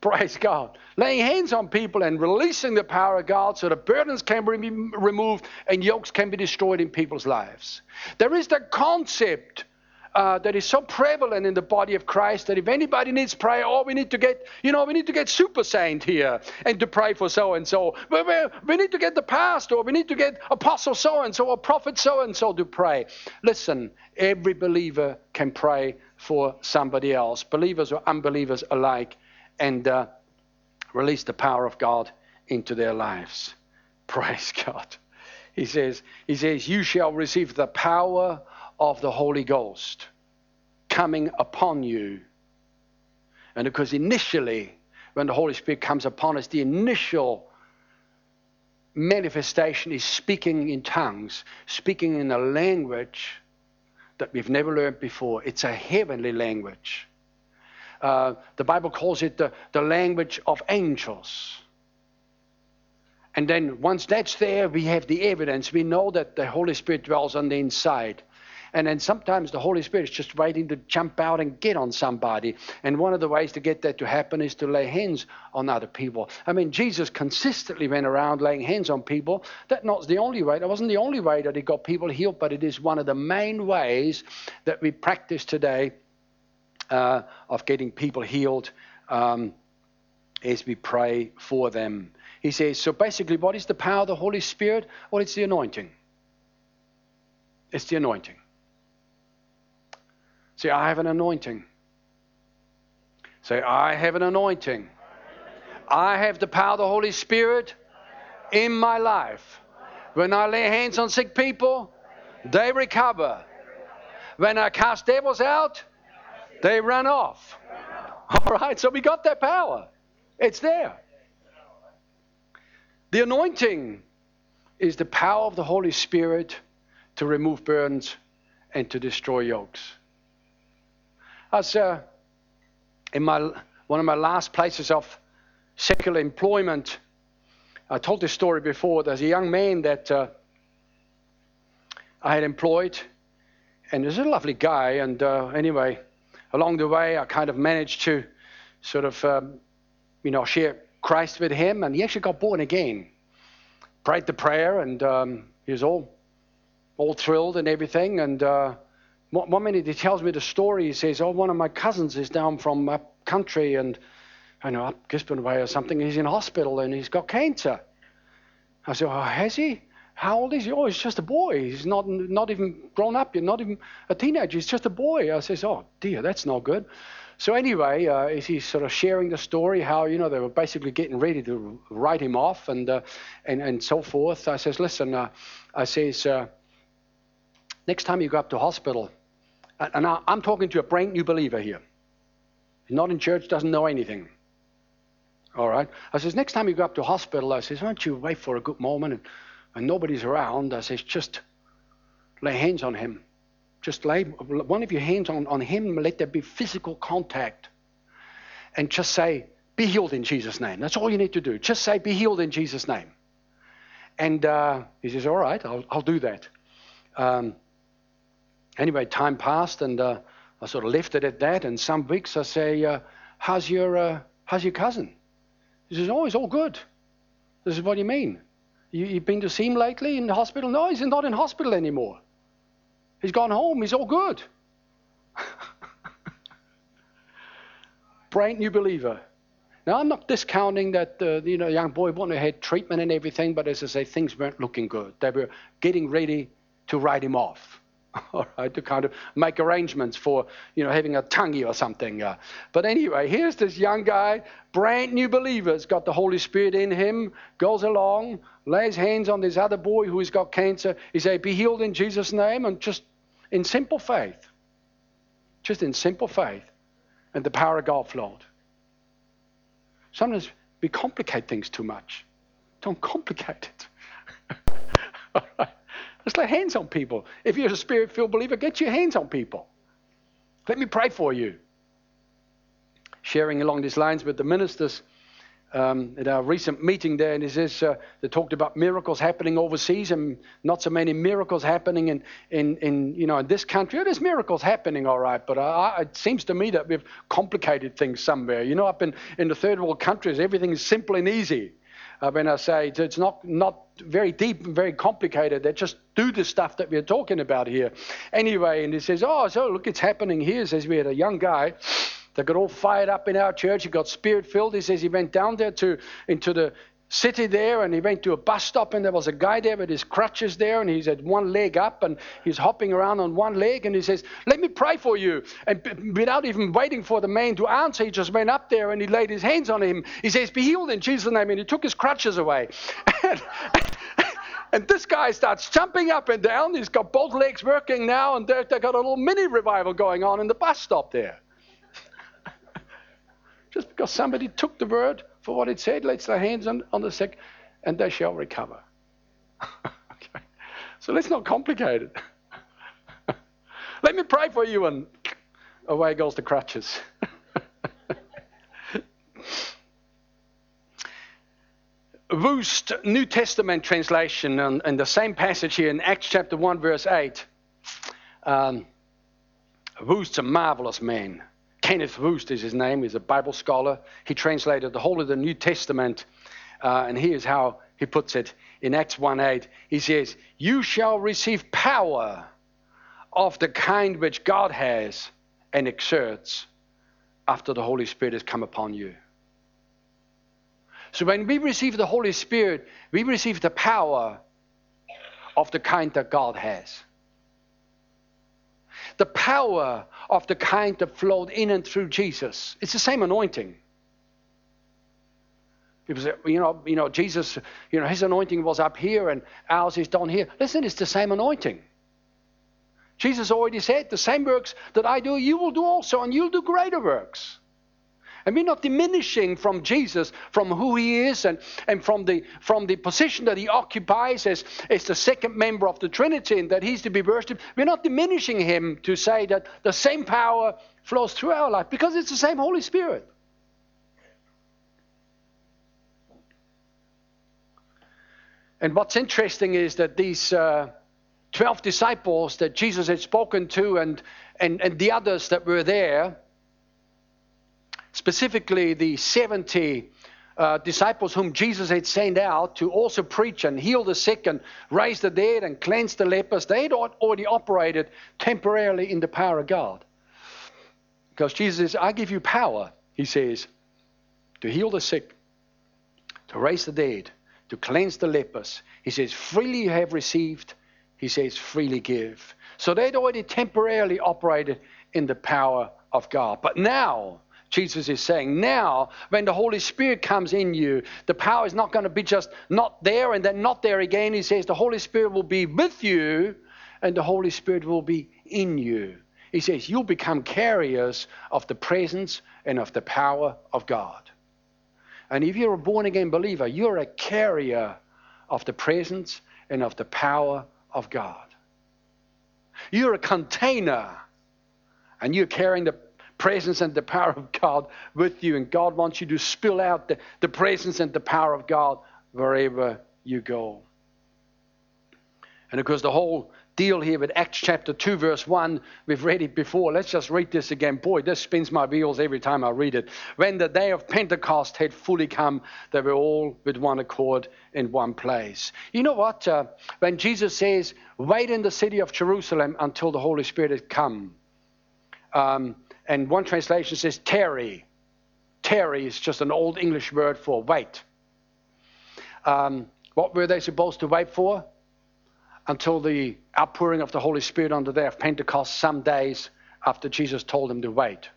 Praise God. Laying hands on people and releasing the power of God so that burdens can be removed and yokes can be destroyed in people's lives. There is the concept uh, that is so prevalent in the body of Christ that if anybody needs prayer, oh, we need to get, you know, we need to get super saint here and to pray for so and so. We need to get the pastor, we need to get apostle so and so, or prophet so and so to pray. Listen, every believer can pray for somebody else, believers or unbelievers alike and uh, release the power of God into their lives. [laughs] Praise God. He says, he says, you shall receive the power of the Holy Ghost coming upon you. And because initially, when the Holy Spirit comes upon us, the initial manifestation is speaking in tongues, speaking in a language that we've never learned before. It's a heavenly language. Uh, the Bible calls it the, the language of angels. And then once that's there, we have the evidence. We know that the Holy Spirit dwells on the inside. And then sometimes the Holy Spirit is just waiting to jump out and get on somebody. And one of the ways to get that to happen is to lay hands on other people. I mean, Jesus consistently went around laying hands on people. That not the only way. That wasn't the only way that he got people healed, but it is one of the main ways that we practice today uh, of getting people healed um, as we pray for them. He says, so basically, what is the power of the Holy Spirit? Well, it's the anointing. It's the anointing. Say, I have an anointing. Say, I have an anointing. I have the power of the Holy Spirit in my life. When I lay hands on sick people, they recover. When I cast devils out, they ran off. All right, so we got that power. It's there. The anointing is the power of the Holy Spirit to remove burdens and to destroy yokes. As uh, in my one of my last places of secular employment, I told this story before. There's a young man that uh, I had employed, and he's a lovely guy. And uh, anyway, along the way, I kind of managed to sort of, um, you know, share Christ with him, and he actually got born again. Prayed the prayer, and um, he was all, all thrilled and everything. And uh, one minute he tells me the story. He says, "Oh, one of my cousins is down from up country, and I know up Gisborne way or something. He's in hospital, and he's got cancer." I said, "Oh, has he?" How old is he? Oh, he's just a boy. He's not not even grown up yet, not even a teenager. He's just a boy. I says, oh dear, that's not good. So anyway, uh, he's sort of sharing the story how you know they were basically getting ready to write him off and uh, and and so forth. I says, listen, uh, I says, uh, next time you go up to hospital, and I'm talking to a brand new believer here, not in church, doesn't know anything. All right. I says, next time you go up to hospital, I says, why don't you wait for a good moment and and nobody's around, I says, just lay hands on him. Just lay one of your hands on, on him, let there be physical contact. And just say, be healed in Jesus' name. That's all you need to do. Just say, be healed in Jesus' name. And uh, he says, all right, I'll, I'll do that. Um, anyway, time passed, and uh, I sort of left it at that. And some weeks I say, uh, how's, your, uh, how's your cousin? He says, oh, he's all good. This is what you mean. You, have been to see him lately in the hospital? No, he's not in hospital anymore. He's gone home. He's all good. [laughs] Brand new believer. Now, I'm not discounting that uh, you know, young boy wouldn't have treatment and everything, but as I say, things weren't looking good. They were getting ready to write him off. [laughs] all right, to kind of make arrangements for, you know, having a tangi or something. Uh, but anyway, here's this young guy, brand new believer, has got the Holy Spirit in him, goes along, lays hands on this other boy who's got cancer. He says, Be healed in Jesus' name, and just in simple faith. Just in simple faith. And the power of God flowed. Sometimes we complicate things too much. Don't complicate it. [laughs] All right. Just lay hands on people. If you're a spirit filled believer, get your hands on people. Let me pray for you. Sharing along these lines with the ministers um, at our recent meeting there, and he says uh, they talked about miracles happening overseas and not so many miracles happening in, in, in you know in this country. Oh, there's miracles happening, all right, but uh, it seems to me that we've complicated things somewhere. You know, up in, in the third world countries, everything is simple and easy uh, when I say it's not, not very deep and very complicated. They just do the stuff that we're talking about here. Anyway, and he says, Oh, so look, it's happening here. He says, We had a young guy that got all fired up in our church. He got spirit filled. He says he went down there to into the city there and he went to a bus stop and there was a guy there with his crutches there and he's had one leg up and he's hopping around on one leg and he says let me pray for you. And without even waiting for the man to answer he just went up there and he laid his hands on him. He says be healed in jesus name. And he took his crutches away. And, [laughs] and this guy starts jumping up and down. He's got both legs working now and they've got a little mini revival going on in the bus stop there. [laughs] Just because somebody took the word for what it said. Let's lay hands on, on the sick and they shall recover. [laughs] okay. So let's not complicate it. [laughs] Let me pray for you, and away goes the crutches. [laughs] Wuest New Testament translation, and, the same passage here in Acts chapter 1, verse 8. Um, Wuest's a marvelous man. Kenneth Wuest is his name. He's a Bible scholar. He translated the whole of the New Testament. Uh, and here's how he puts it in Acts 1:8. He says, You shall receive power of the kind which God has and exerts after the Holy Spirit has come upon you. So when we receive the Holy Spirit, we receive the power of the kind that God has the power of the kind that flowed in and through Jesus. It's the same anointing. People say, you know, you know, Jesus, you know, his anointing was up here and ours is down here. Listen, it's the same anointing. Jesus already said, the same works that I do, you will do also, and you'll do greater works. And we're not diminishing from Jesus, from who he is, and, and from, the, from the position that he occupies as, as the second member of the Trinity and that he's to be worshipped. We're not diminishing him to say that the same power flows through our life because it's the same Holy Spirit. And what's interesting is that these uh, 12 disciples that Jesus had spoken to and, and, and the others that were there, specifically the 70 uh, disciples whom Jesus had sent out to also preach and heal the sick and raise the dead and cleanse the lepers, they had already operated temporarily in the power of God. Because Jesus says, I give you power, he says, to heal the sick, to raise the dead, to cleanse the lepers. He says, freely you have received, he says, freely give. So they'd already temporarily operated in the power of God. But now, Jesus is saying. Now, when the Holy Spirit comes in you, the power is not going to be just not there and then not there again. He says the Holy Spirit will be with you and the Holy Spirit will be in you. He says you'll become carriers of the presence and of the power of God. And if you're a born again believer, you're a carrier of the presence and of the power of God. You're a container and you're carrying the presence and the power of God with you. And God wants you to spill out the, the presence and the power of God wherever you go. And of course, the whole deal here with Acts chapter 2, verse 1, we've read it before. Let's just read this again. Boy, this spins my wheels every time I read it. When the day of Pentecost had fully come, they were all with one accord in one place. You know what? Uh, when Jesus says, wait in the city of Jerusalem until the Holy Spirit has come. Um, and one translation says tarry. Tarry is just an old English word for wait. Um, what were they supposed to wait for? until the outpouring of the Holy Spirit on the day of Pentecost, some days after Jesus told them to wait.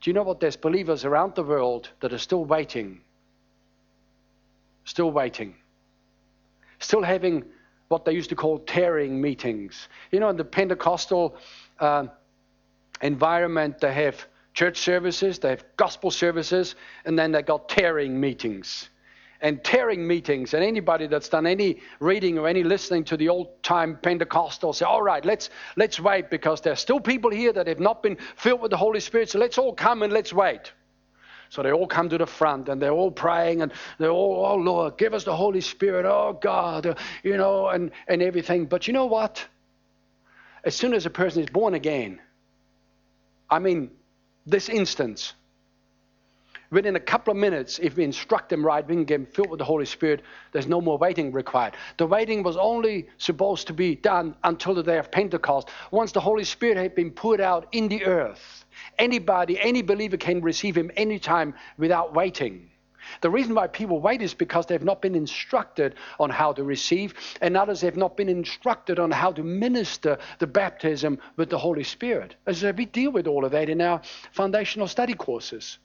Do you know what? There's believers around the world that are still waiting. Still waiting. Still having what they used to call tarrying meetings. You know, in the Pentecostal uh, environment, they have church services, they have gospel services, and then they got tarrying meetings and tarrying meetings. And anybody that's done any reading or any listening to the old time Pentecostal say, all right, let's, let's wait because there's still people here that have not been filled with the Holy Spirit. So let's all come and let's wait. So they all come to the front and they're all praying and they're all, oh Lord, give us the Holy Spirit, oh God, you know, and, and everything. But you know what? As soon as a person is born again, I mean, this instance, within a couple of minutes, if we instruct them right, we can get them filled with the Holy Spirit. There's no more waiting required. The waiting was only supposed to be done until the day of Pentecost. Once the Holy Spirit had been poured out in the earth, anybody, any believer can receive Him anytime without waiting. The reason why people wait is because they've not been instructed on how to receive, and others have not been instructed on how to minister the baptism with the Holy Spirit. As we deal with all of that in our foundational study courses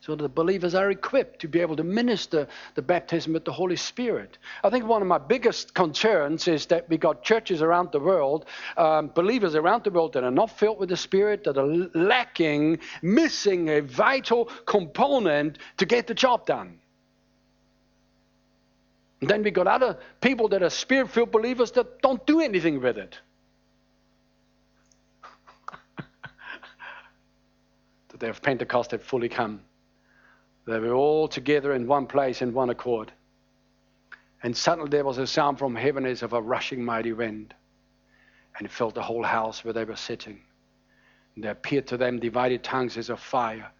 so that the believers are equipped to be able to minister the baptism with the Holy Spirit. I think one of my biggest concerns is that we got churches around the world, um, believers around the world that are not filled with the Spirit, that are lacking, missing a vital component to get the job done. And then we got other people that are spirit filled believers that don't do anything with it. the day of Pentecost had fully come. They were all together in one place in one accord. And suddenly there was a sound from heaven as of a rushing mighty wind, and it filled the whole house where they were sitting. And there appeared to them divided tongues as of fire,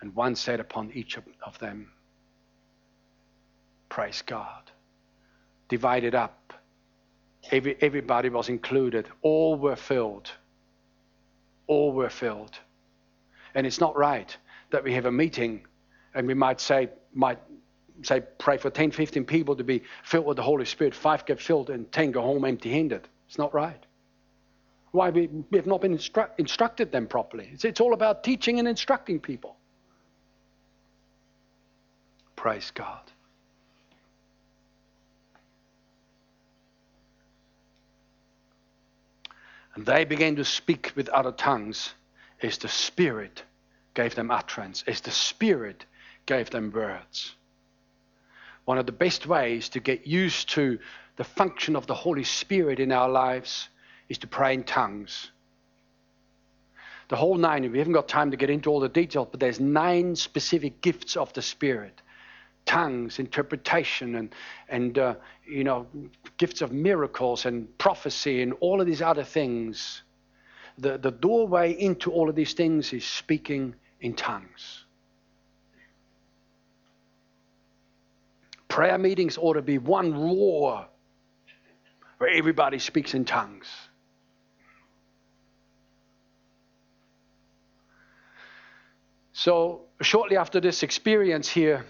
and one sat upon each of them. Praise God. Divided up. Every, everybody was included. All were filled. All were filled. And it's not right that we have a meeting and we might say, might say, pray for 10, 15 people to be filled with the Holy Spirit. Five get filled and 10 go home empty handed. It's not right. Why? We, we have not been instru- instructed them properly. It's, it's all about teaching and instructing people. Praise God. And they began to speak with other tongues as the Spirit gave them utterance, as the Spirit gave them words. One of the best ways to get used to the function of the Holy Spirit in our lives is to pray in tongues. The whole nine, we haven't got time to get into all the details, but there's nine specific gifts of the Spirit tongues, interpretation, and, and uh, you know, gifts of miracles and prophecy and all of these other things. The, the doorway into all of these things is speaking in tongues. Prayer meetings ought to be one roar where everybody speaks in tongues. So, shortly after this experience here,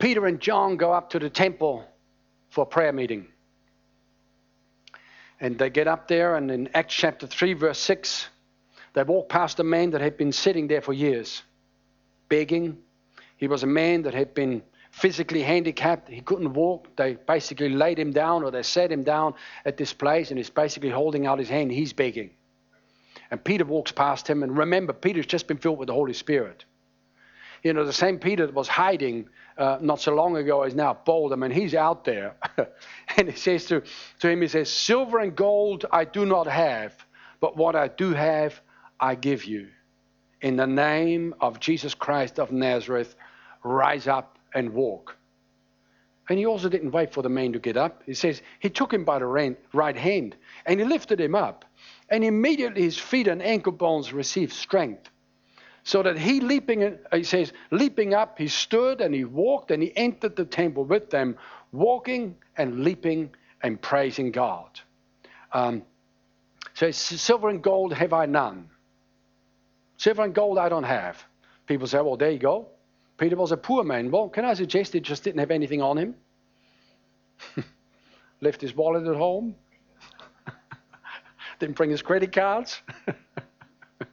Peter and John go up to the temple for a prayer meeting. And they get up there, and in Acts chapter 3, verse 6, they walk past a man that had been sitting there for years, begging. He was a man that had been physically handicapped. He couldn't walk. They basically laid him down or they set him down at this place and he's basically holding out his hand. He's begging. And Peter walks past him. And remember, Peter's just been filled with the Holy Spirit. You know, the same Peter that was hiding uh, not so long ago is now bold. I mean, he's out there. [laughs] and he says to, to him, he says, Silver and gold I do not have, but what I do have, I give you. In the name of Jesus Christ of Nazareth, rise up and walk. And he also didn't wait for the man to get up. He says he took him by the right hand and he lifted him up. And immediately his feet and ankle bones received strength. So that he leaping, he says, leaping up, he stood and he walked and he entered the temple with them, walking and leaping and praising God. Um, so silver and gold have I none. Silver and gold I don't have. People say, well, there you go. Peter was a poor man. Well, can I suggest he just didn't have anything on him? [laughs] left his wallet at home, [laughs] didn't bring his credit cards. [laughs]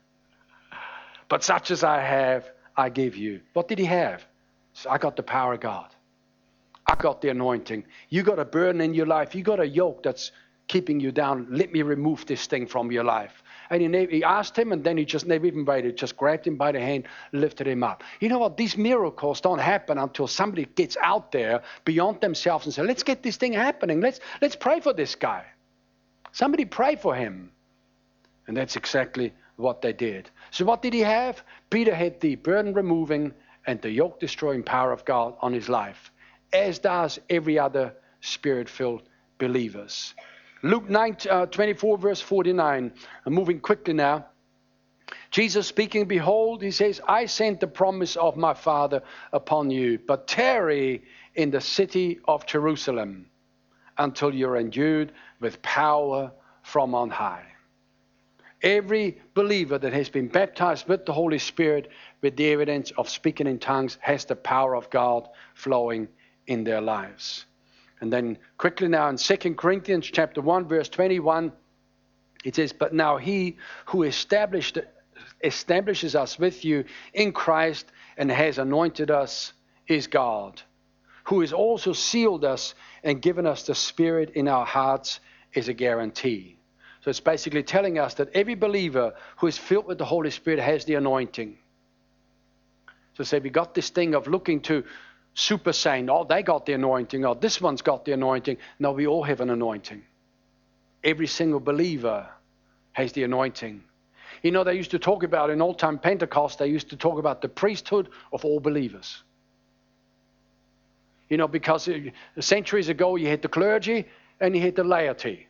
but such as I have, I give you. What did he have? So I got the power of God. I got the anointing. You got a burden in your life. You got a yoke that's keeping you down. Let me remove this thing from your life. And he, he asked him, and then he just never even waited. Just grabbed him by the hand, lifted him up. You know what? These miracles don't happen until somebody gets out there beyond themselves and says, "Let's get this thing happening. Let's let's pray for this guy." Somebody pray for him, and that's exactly what they did. So what did he have? Peter had the burden removing and the yoke destroying power of God on his life, as does every other spirit filled believers. Luke 9, uh, 24, verse 49. I'm moving quickly now. Jesus speaking, Behold, he says, I sent the promise of my Father upon you, but tarry in the city of Jerusalem until you're endued with power from on high. Every believer that has been baptized with the Holy Spirit with the evidence of speaking in tongues has the power of God flowing in their lives. And then quickly now in 2 Corinthians chapter 1 verse 21 it says but now he who established establishes us with you in Christ and has anointed us is God who has also sealed us and given us the spirit in our hearts as a guarantee. So it's basically telling us that every believer who is filled with the Holy Spirit has the anointing. So say we got this thing of looking to super saint. Oh, they got the anointing. Oh, this one's got the anointing. No, we all have an anointing. Every single believer has the anointing. You know, they used to talk about in old time Pentecost, they used to talk about the priesthood of all believers. You know, because centuries ago you had the clergy and you had the laity.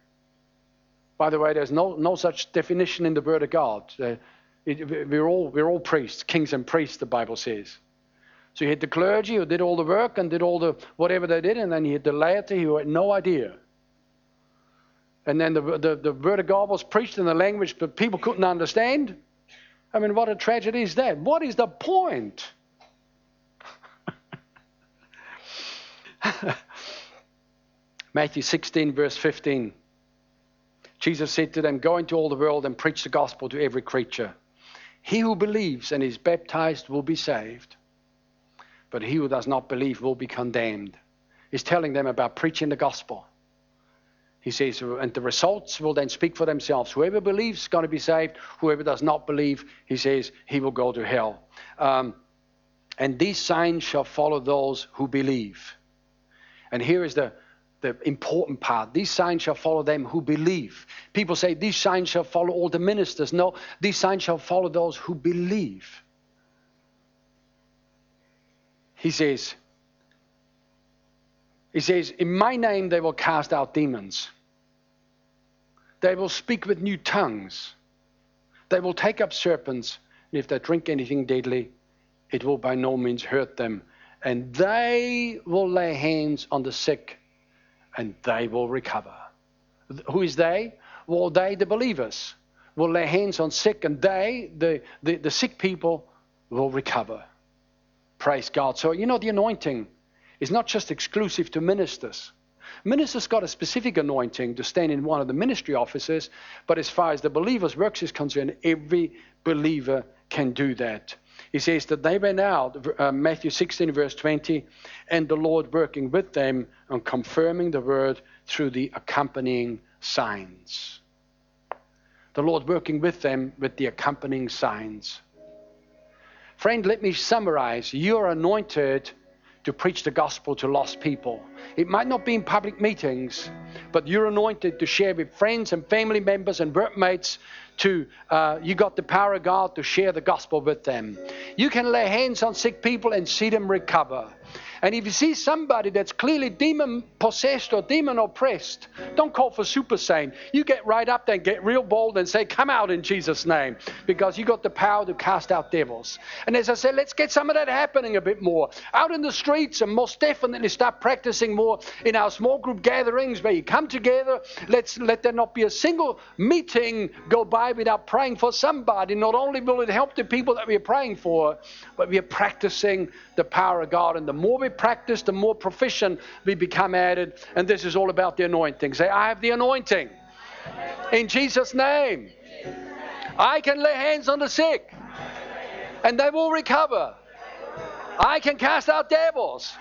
By the way, there's no, no such definition in the Word of God. Uh, it, we're, all, we're all priests, kings and priests, the Bible says. So you had the clergy who did all the work and did all the whatever they did, and then you had the laity who had no idea. And then the, the, the word of God was preached in the language that people couldn't understand. I mean, what a tragedy is that? What is the point? [laughs] Matthew 16, verse 15. Jesus said to them, Go into all the world and preach the gospel to every creature. He who believes and is baptized will be saved but he who does not believe will be condemned. He's telling them about preaching the gospel. He says, and the results will then speak for themselves. Whoever believes is going to be saved. Whoever does not believe, he says, he will go to hell. Um, and these signs shall follow those who believe. And here is the, the important part. These signs shall follow them who believe. People say, these signs shall follow all the ministers. No, these signs shall follow those who believe. He says, he says, In my name they will cast out demons. They will speak with new tongues. They will take up serpents. And if they drink anything deadly, it will by no means hurt them. And they will lay hands on the sick and they will recover. Who is they? Well, they, the believers, will lay hands on sick and they, the, the, the sick people, will recover. Praise God. So, you know, the anointing is not just exclusive to ministers. Ministers got a specific anointing to stand in one of the ministry offices, but as far as the believer's works is concerned, every believer can do that. He says that they went out, uh, Matthew 16, verse 20, and the Lord working with them and confirming the word through the accompanying signs. The Lord working with them with the accompanying signs. Friend, let me summarize. You're anointed to preach the gospel to lost people. It might not be in public meetings, but you're anointed to share with friends and family members and workmates to uh, you got the power of God to share the gospel with them. You can lay hands on sick people and see them recover. And if you see somebody that's clearly demon possessed or demon oppressed, don't call for super saint. You get right up there and get real bold and say, Come out in Jesus' name, because you got the power to cast out devils. And as I said, let's get some of that happening a bit more out in the streets and most definitely start practicing more in our small group gatherings where you come together. Let's let there not be a single meeting go by without praying for somebody. Not only will it help the people that we are praying for, but we are practicing the power of God. And the more we practiced, the more proficient we become at it. And this is all about the anointing. Say, I have the anointing. In Jesus' name. I can lay hands on the sick and they will recover. I can cast out devils